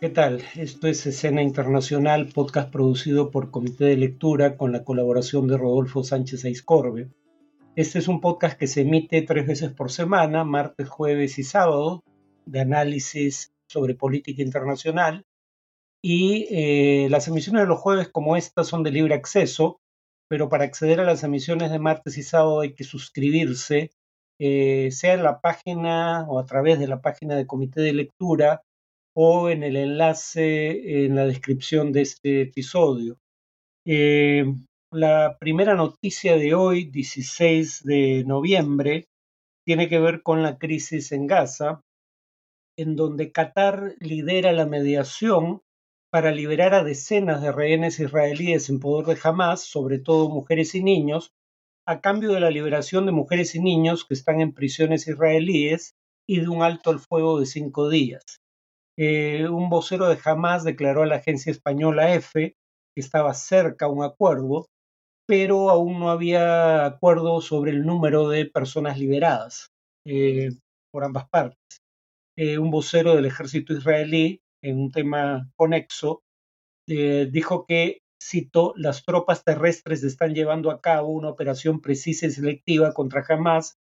¿Qué tal? Esto es Escena Internacional, podcast producido por Comité de Lectura con la colaboración de Rodolfo Sánchez Aiscorbe. Este es un podcast que se emite tres veces por semana, martes, jueves y sábado, de análisis sobre política internacional. Y eh, las emisiones de los jueves como esta son de libre acceso, pero para acceder a las emisiones de martes y sábado hay que suscribirse, eh, sea en la página o a través de la página de Comité de Lectura o en el enlace en la descripción de este episodio. Eh, la primera noticia de hoy, 16 de noviembre, tiene que ver con la crisis en Gaza, en donde Qatar lidera la mediación para liberar a decenas de rehenes israelíes en poder de Hamas, sobre todo mujeres y niños, a cambio de la liberación de mujeres y niños que están en prisiones israelíes y de un alto al fuego de cinco días. Eh, un vocero de Hamas declaró a la agencia española EFE que estaba cerca un acuerdo, pero aún no había acuerdo sobre el número de personas liberadas eh, por ambas partes. Eh, un vocero del ejército israelí, en un tema conexo, dijo que, cito, las tropas terrestres están llevando a cabo una operación precisa y selectiva contra Hamas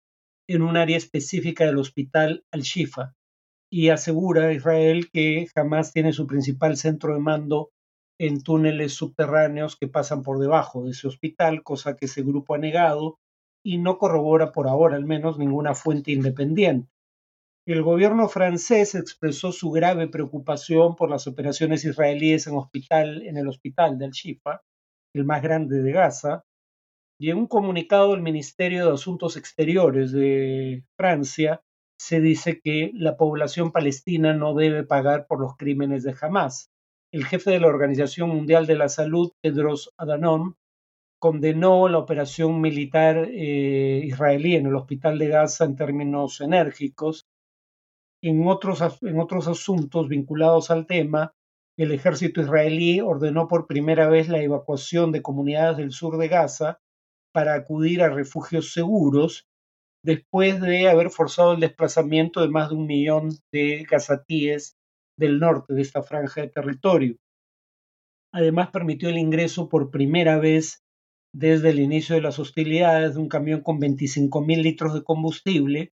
en un área específica del hospital Al-Shifa, y asegura a Israel que jamás tiene su principal centro de mando en túneles subterráneos que pasan por debajo de ese hospital, cosa que ese grupo ha negado y no corrobora por ahora al menos ninguna fuente independiente. El gobierno francés expresó su grave preocupación por las operaciones israelíes en, hospital, en el hospital del Shifa, el más grande de Gaza, y en un comunicado del Ministerio de Asuntos Exteriores de Francia se dice que la población palestina no debe pagar por los crímenes de Hamas. El jefe de la Organización Mundial de la Salud, Tedros Adhanom, condenó la operación militar eh, israelí en el hospital de Gaza en términos enérgicos. En otros, en otros asuntos vinculados al tema, el ejército israelí ordenó por primera vez la evacuación de comunidades del sur de Gaza para acudir a refugios seguros después de haber forzado el desplazamiento de más de un millón de gazatíes del norte de esta franja de territorio. Además, permitió el ingreso por primera vez desde el inicio de las hostilidades de un camión con 25 mil litros de combustible,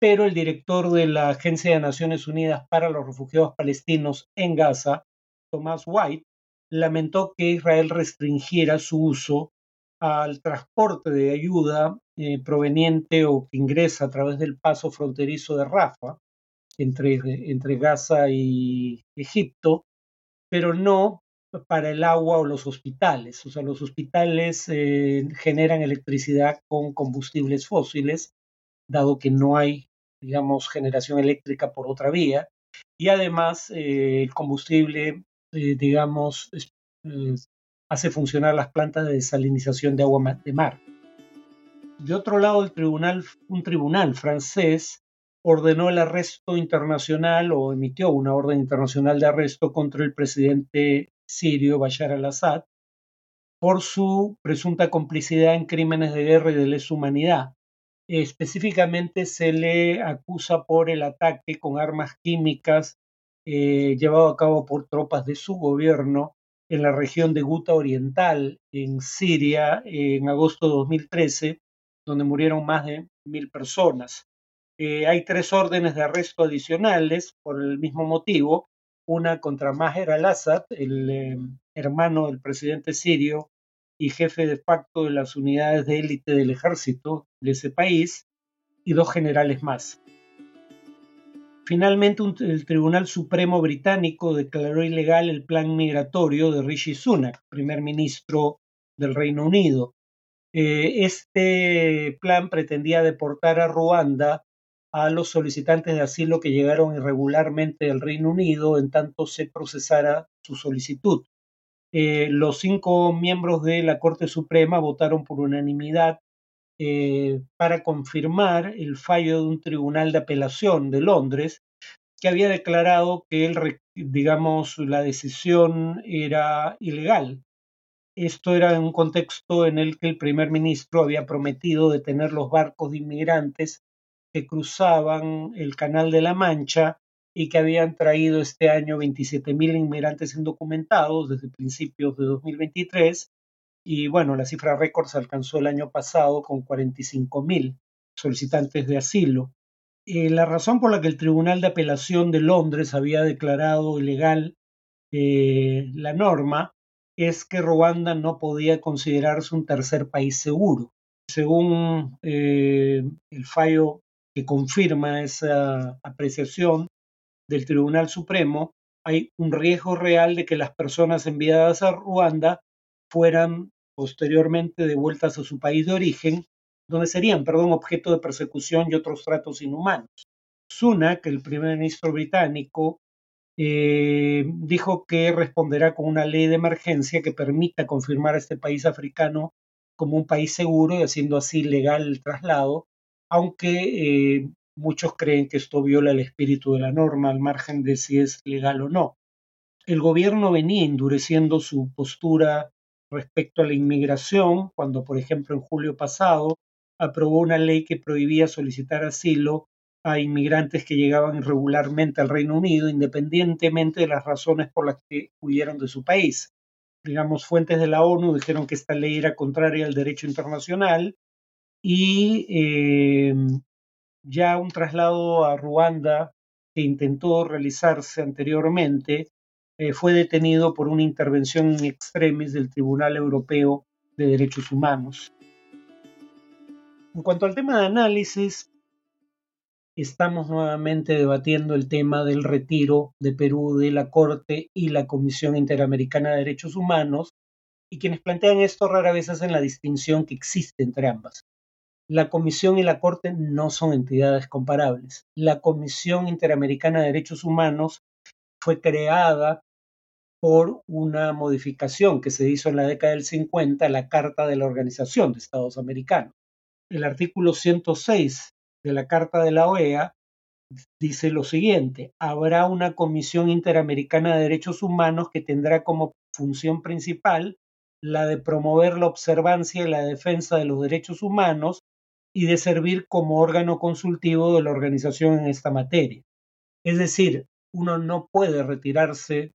pero el director de la Agencia de Naciones Unidas para los Refugiados Palestinos en Gaza, Thomas White, lamentó que Israel restringiera su uso al transporte de ayuda eh, proveniente o que ingresa a través del paso fronterizo de Rafa entre, entre Gaza y Egipto, pero no para el agua o los hospitales. O sea, los hospitales eh, generan electricidad con combustibles fósiles, dado que no hay, digamos, generación eléctrica por otra vía. Y además, eh, el combustible, digamos, hace funcionar las plantas de desalinización de agua de mar. De otro lado, el tribunal, un tribunal francés ordenó el arresto internacional o emitió una orden internacional de arresto contra el presidente sirio Bashar al-Assad por su presunta complicidad en crímenes de guerra y de lesa humanidad. Específicamente se le acusa por el ataque con armas químicas eh, llevado a cabo por tropas de su gobierno en la región de Guta Oriental, en Siria, en agosto de 2013, donde murieron más de mil personas. Eh, hay tres órdenes de arresto adicionales por el mismo motivo, una contra Maher al-Assad, el eh, hermano del presidente sirio y jefe de facto de las unidades de élite del ejército de ese país, y dos generales más. Finalmente, el Tribunal Supremo británico declaró ilegal el plan migratorio de Rishi Sunak, primer ministro del Reino Unido. Eh, este plan pretendía deportar a Ruanda a los solicitantes de asilo que llegaron irregularmente al Reino Unido en tanto se procesara su solicitud. Eh, los cinco miembros de la Corte Suprema votaron por unanimidad eh, para confirmar el fallo de un tribunal de apelación de Londres que había declarado que el, digamos, la decisión era ilegal. Esto era en un contexto en el que el primer ministro había prometido detener los barcos de inmigrantes que cruzaban el Canal de la Mancha y que habían traído este año 27.000 inmigrantes indocumentados desde principios de 2023 y bueno, la cifra récord se alcanzó el año pasado con 45.000 solicitantes de asilo. Eh, la razón por la que el Tribunal de Apelación de Londres había declarado ilegal eh, la norma es que Ruanda no podía considerarse un tercer país seguro. Según eh, el fallo que confirma esa apreciación del Tribunal Supremo, hay un riesgo real de que las personas enviadas a Ruanda fueran posteriormente devueltas a su país de origen, donde serían, perdón, objeto de persecución y otros tratos inhumanos. Sunak, el primer ministro británico, eh, dijo que responderá con una ley de emergencia que permita confirmar a este país africano como un país seguro y haciendo así legal el traslado, aunque eh, muchos creen que esto viola el espíritu de la norma al margen de si es legal o no. El gobierno venía endureciendo su postura respecto a la inmigración, cuando por ejemplo en julio pasado aprobó una ley que prohibía solicitar asilo a inmigrantes que llegaban irregularmente al Reino Unido, independientemente de las razones por las que huyeron de su país. Digamos, fuentes de la ONU dijeron que esta ley era contraria al derecho internacional y eh, ya un traslado a Ruanda que intentó realizarse anteriormente eh, fue detenido por una intervención in extremis del Tribunal Europeo de Derechos Humanos. En cuanto al tema de análisis, estamos nuevamente debatiendo el tema del retiro de Perú de la Corte y la Comisión Interamericana de Derechos Humanos, y quienes plantean esto rara vez hacen la distinción que existe entre ambas. La Comisión y la Corte no son entidades comparables. La Comisión Interamericana de Derechos Humanos fue creada por una modificación que se hizo en la década del 50 a la Carta de la Organización de Estados Americanos. El artículo 106 de la Carta de la OEA dice lo siguiente, habrá una Comisión Interamericana de Derechos Humanos que tendrá como función principal la de promover la observancia y la defensa de los derechos humanos y de servir como órgano consultivo de la organización en esta materia. Es decir, uno no puede retirarse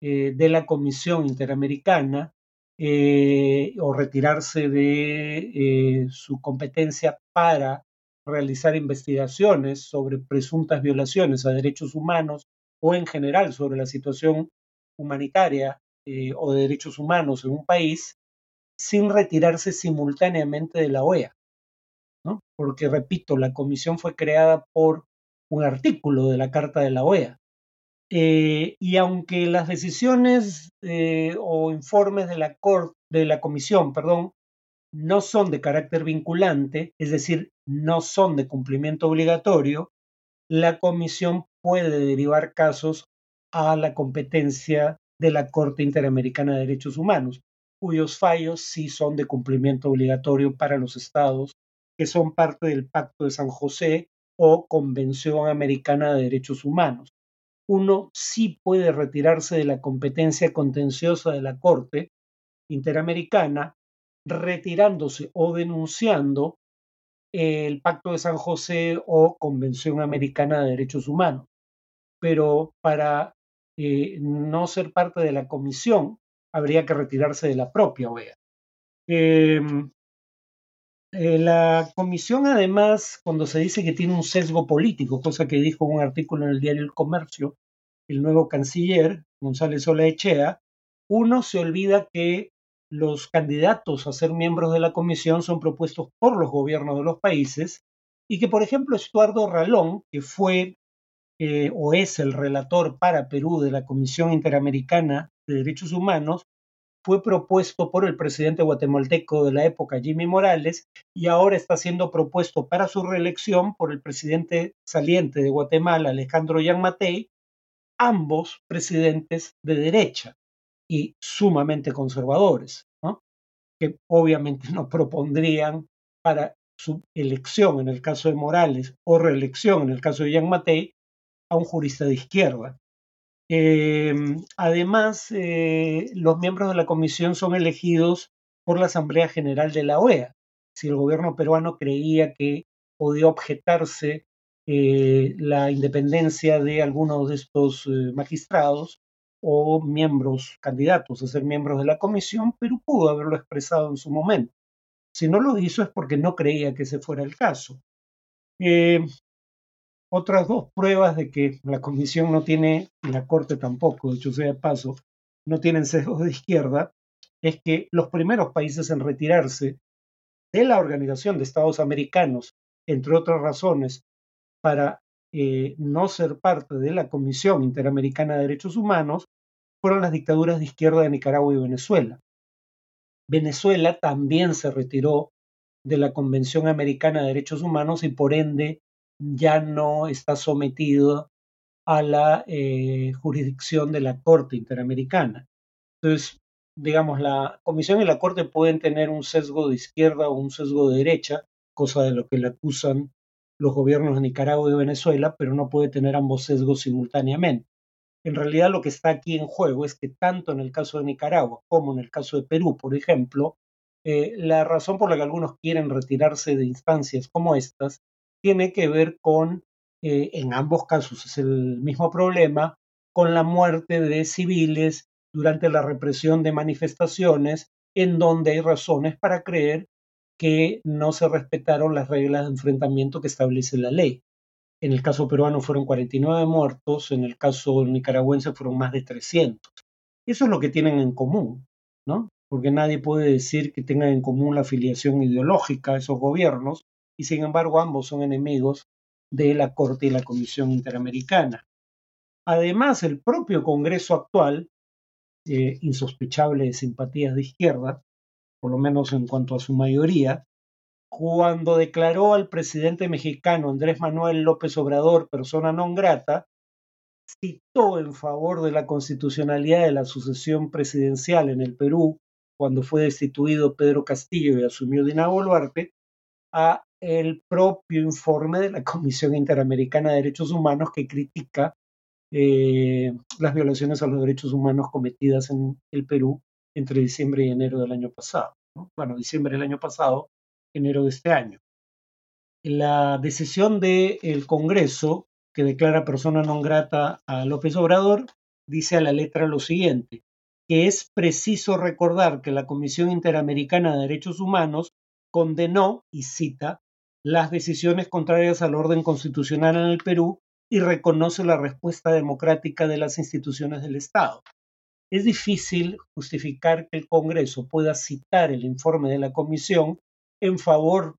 eh, de la Comisión Interamericana eh, o retirarse de eh, su competencia para realizar investigaciones sobre presuntas violaciones a derechos humanos o en general sobre la situación humanitaria eh, o de derechos humanos en un país sin retirarse simultáneamente de la OEA. ¿no? Porque, repito, la comisión fue creada por un artículo de la Carta de la OEA. Eh, y aunque las decisiones eh, o informes de la, de la comisión perdón, no son de carácter vinculante, es decir, no son de cumplimiento obligatorio, la Comisión puede derivar casos a la competencia de la Corte Interamericana de Derechos Humanos, cuyos fallos sí son de cumplimiento obligatorio para los estados que son parte del Pacto de San José o Convención Americana de Derechos Humanos. Uno sí puede retirarse de la competencia contenciosa de la Corte Interamericana retirándose o denunciando el Pacto de San José o Convención Americana de Derechos Humanos. Pero para eh, no ser parte de la comisión, habría que retirarse de la propia OEA. Em, eh, la comisión, además, cuando se dice que tiene un sesgo político, cosa que dijo un artículo en el diario El Comercio, el nuevo canciller, González Olaechea, uno se olvida que los candidatos a ser miembros de la comisión son propuestos por los gobiernos de los países y que, por ejemplo, Estuardo Ralón, que fue eh, o es el relator para Perú de la Comisión Interamericana de Derechos Humanos, fue propuesto por el presidente guatemalteco de la época, Jimmy Morales, y ahora está siendo propuesto para su reelección por el presidente saliente de Guatemala, Alejandro Yanmatei, ambos presidentes de derecha y sumamente conservadores, que obviamente no propondrían para su elección en el caso de Morales o reelección en el caso de Jean Matei a un jurista de izquierda. Em, además, eh, los miembros de la comisión son elegidos por la Asamblea General de la OEA. Si el gobierno peruano creía que podía objetarse eh, la independencia de algunos de estos eh, magistrados o miembros candidatos a ser miembros de la comisión, pero pudo haberlo expresado en su momento. Si no lo hizo es porque no creía que ese fuera el caso. Eh, otras dos pruebas de que la comisión no tiene, y la Corte tampoco, de hecho sea de paso, no tienen sesgos de izquierda, es que los primeros países en retirarse de la Organización de Estados Americanos, entre otras razones, para eh, no ser parte de la Comisión Interamericana de Derechos Humanos, fueron las dictaduras de izquierda de Nicaragua y Venezuela. Venezuela también se retiró de la Convención Americana de Derechos Humanos y por ende ya no está sometido a la eh, jurisdicción de la Corte Interamericana. Entonces, digamos, la Comisión y la Corte pueden tener un sesgo de izquierda o un sesgo de derecha, cosa de lo que le acusan los gobiernos de Nicaragua y Venezuela, pero no puede tener ambos sesgos simultáneamente. En realidad lo que está aquí en juego es que tanto en el caso de Nicaragua como en el caso de Perú, por ejemplo, eh, la razón por la que algunos quieren retirarse de instancias como estas tiene que ver con, eh, en ambos casos es el mismo problema, con la muerte de civiles durante la represión de manifestaciones en donde hay razones para creer que no se respetaron las reglas de enfrentamiento que establece la ley. En el caso peruano fueron 49 muertos, en el caso nicaragüense fueron más de 300. Eso es lo que tienen en común, ¿no? Porque nadie puede decir que tengan en común la afiliación ideológica a esos gobiernos, y sin embargo ambos son enemigos de la Corte y la Comisión Interamericana. Además, el propio Congreso actual eh, insospechables simpatías de izquierda, por lo menos en cuanto a su mayoría, cuando declaró al presidente mexicano Andrés Manuel López Obrador persona non grata, citó en favor de la constitucionalidad de la sucesión presidencial en el Perú, cuando fue destituido Pedro Castillo y asumió Dina Boluarte, a el propio informe de la Comisión Interamericana de Derechos Humanos que critica eh, las violaciones a los derechos humanos cometidas en el Perú entre diciembre y enero del año pasado. Bueno, diciembre del año pasado, enero de este año. La decisión del Congreso, que declara persona non grata a López Obrador, dice a la letra lo siguiente, que es preciso recordar que la Comisión Interamericana de Derechos Humanos condenó, y cita, las decisiones contrarias al orden constitucional en el Perú y reconoce la respuesta democrática de las instituciones del Estado. Es difícil justificar que el Congreso pueda citar el informe de la Comisión en favor,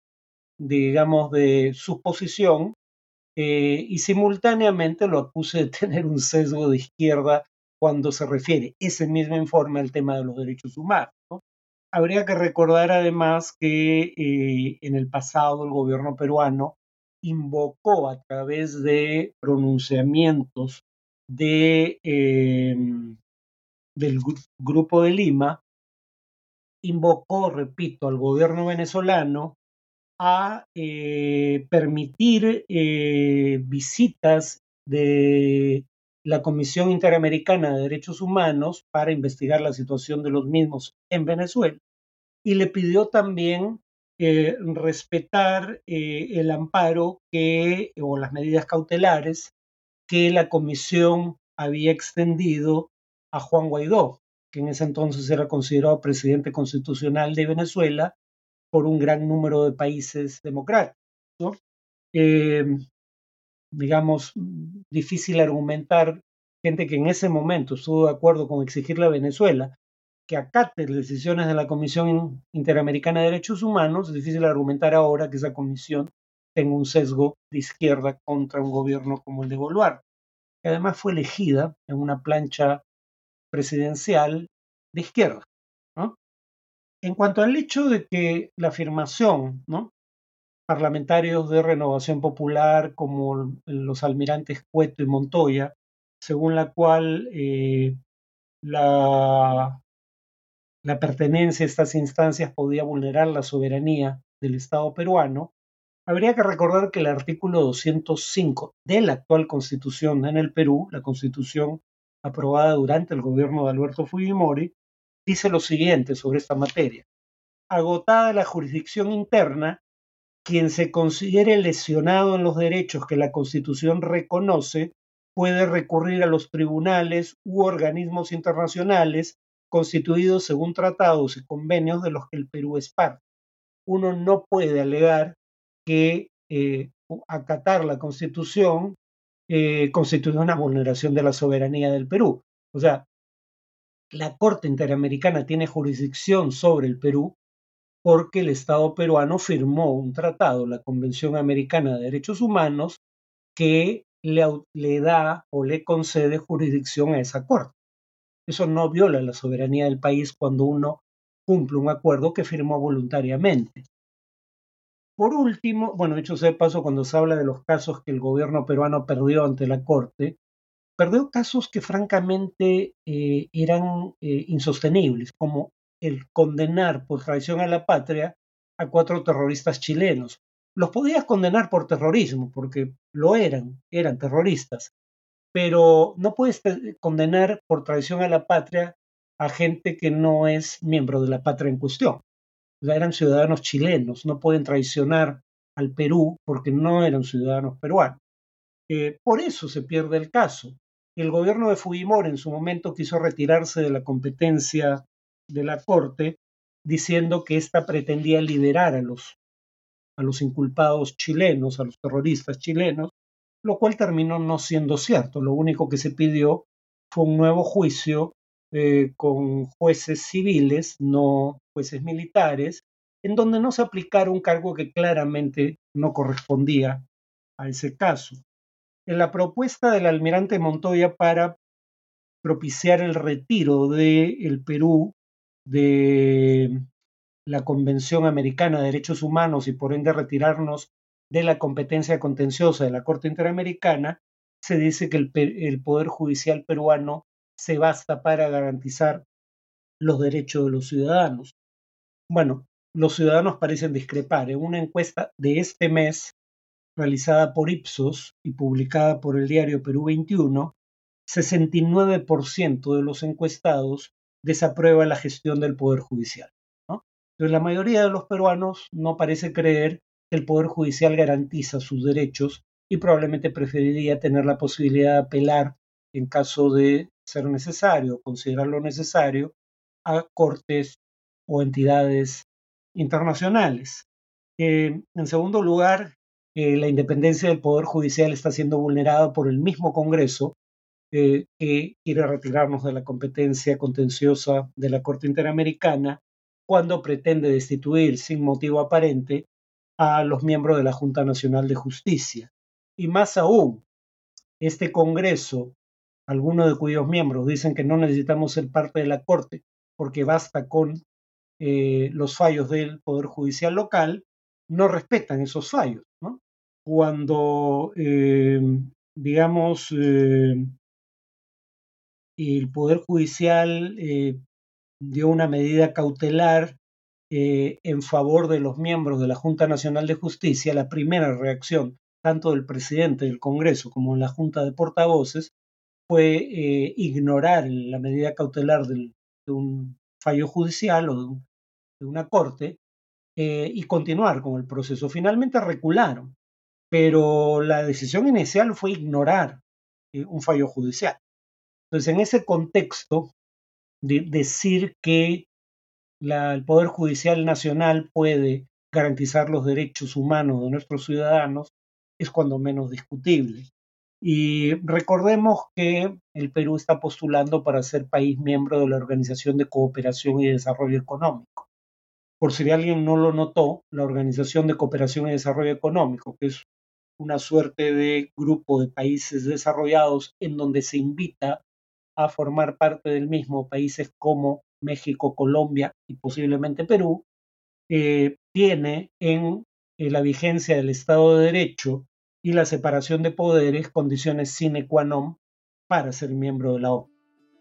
digamos, de su posición eh, y simultáneamente lo acuse de tener un sesgo de izquierda cuando se refiere ese mismo informe al tema de los derechos humanos. Habría que recordar además que eh, en el pasado el gobierno peruano invocó a través de pronunciamientos de, em, del Grupo de Lima, invocó, repito, al gobierno venezolano a eh, permitir eh, visitas de la Comisión Interamericana de Derechos Humanos para investigar la situación de los mismos en Venezuela y le pidió también eh, respetar el amparo que, o las medidas cautelares que la comisión había extendido a Juan Guaidó, que en ese entonces era considerado presidente constitucional de Venezuela por un gran número de países democráticos. Eh, digamos, difícil argumentar gente que en ese momento estuvo de acuerdo con exigirle a Venezuela que acate las decisiones de la Comisión Interamericana de Derechos Humanos, es difícil argumentar ahora que esa comisión tenga un sesgo de izquierda contra un gobierno como el de Boluarte, que además fue elegida en una plancha presidencial de izquierda. En cuanto al hecho de que la afirmación, ¿no? parlamentarios de renovación popular como los almirantes Cueto y Montoya, según la cual eh, la la pertenencia a estas instancias podía vulnerar la soberanía del Estado peruano, habría que recordar que el artículo 205 de la actual constitución en el Perú, la constitución aprobada durante el gobierno de Alberto Fujimori, dice lo siguiente sobre esta materia. Agotada la jurisdicción interna, quien se considere lesionado en los derechos que la Constitución reconoce puede recurrir a los tribunales u organismos internacionales constituidos según tratados y convenios de los que el Perú es parte. Uno no puede alegar que eh, acatar la Constitución eh, constituye una vulneración de la soberanía del Perú. O sea, la Corte Interamericana tiene jurisdicción sobre el Perú porque el Estado peruano firmó un tratado, la Convención Americana de Derechos Humanos, que le, da o le concede jurisdicción a esa Corte. Eso no viola la soberanía del país cuando uno cumple un acuerdo que firmó voluntariamente. Por último, bueno, hecho sea de paso, cuando se habla de los casos que el gobierno peruano perdió ante la Corte, perdió casos que francamente eh, eran eh, insostenibles, como el condenar por traición a la patria a cuatro terroristas chilenos. Los podías condenar por terrorismo, porque lo eran, eran terroristas, pero no puedes condenar por traición a la patria a gente que no es miembro de la patria en cuestión. Sea, eran ciudadanos chilenos, no pueden traicionar al Perú porque no eran ciudadanos peruanos. Eh, por eso se pierde el caso. El gobierno de Fujimori en su momento quiso retirarse de la competencia de la Corte, diciendo que ésta pretendía liberar a los, a los inculpados chilenos, a los terroristas chilenos, lo cual terminó no siendo cierto. Lo único que se pidió fue un nuevo juicio eh, con jueces civiles, no jueces militares, en donde no se aplicara un cargo que claramente no correspondía a ese caso. En la propuesta del almirante Montoya para propiciar el retiro del Perú de la Convención Americana de Derechos Humanos y por ende retirarnos de la competencia contenciosa de la Corte Interamericana, se dice que el, Poder Judicial peruano se basta para garantizar los derechos de los ciudadanos. Bueno, los ciudadanos parecen discrepar. En una encuesta de este mes, realizada por Ipsos y publicada por el diario Perú 21, 69% de los encuestados desaprueba la gestión del Poder Judicial. Entonces, la mayoría de los peruanos no parece creer que el Poder Judicial garantiza sus derechos y probablemente preferiría tener la posibilidad de apelar en caso de ser necesario, considerarlo necesario, a cortes o entidades internacionales. Eh, en segundo lugar, eh, la independencia del Poder Judicial está siendo vulnerada por el mismo Congreso, eh, que quiere retirarnos de la competencia contenciosa de la Corte Interamericana cuando pretende destituir sin motivo aparente a los miembros de la Junta Nacional de Justicia. Y más aún, este Congreso, algunos de cuyos miembros dicen que no necesitamos ser parte de la Corte porque basta con eh, los fallos del Poder Judicial local, no respetan esos fallos. Cuando, eh, digamos, el Poder Judicial eh, dio una medida cautelar eh, en favor de los miembros de la Junta Nacional de Justicia, la primera reacción tanto del presidente del Congreso como de la Junta de Portavoces fue eh, ignorar la medida cautelar de un fallo judicial o de, una corte y continuar con el proceso. Finalmente recularon, pero la decisión inicial fue ignorar un fallo judicial. Entonces, en ese contexto, de decir que el Poder Judicial Nacional puede garantizar los derechos humanos de nuestros ciudadanos es cuando menos discutible. Y recordemos que el Perú está postulando para ser país miembro de la Organización de Cooperación y Desarrollo Económico. Por si alguien no lo notó, la Organización de Cooperación y Desarrollo Económico, que es una suerte de grupo de países desarrollados en donde se invita a formar parte del mismo países como México, Colombia y posiblemente Perú, eh, tiene en, la vigencia del Estado de Derecho y la separación de poderes condiciones sine qua non para ser miembro de la ONU.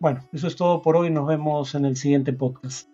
Bueno, eso es todo por hoy. Nos vemos en el siguiente podcast.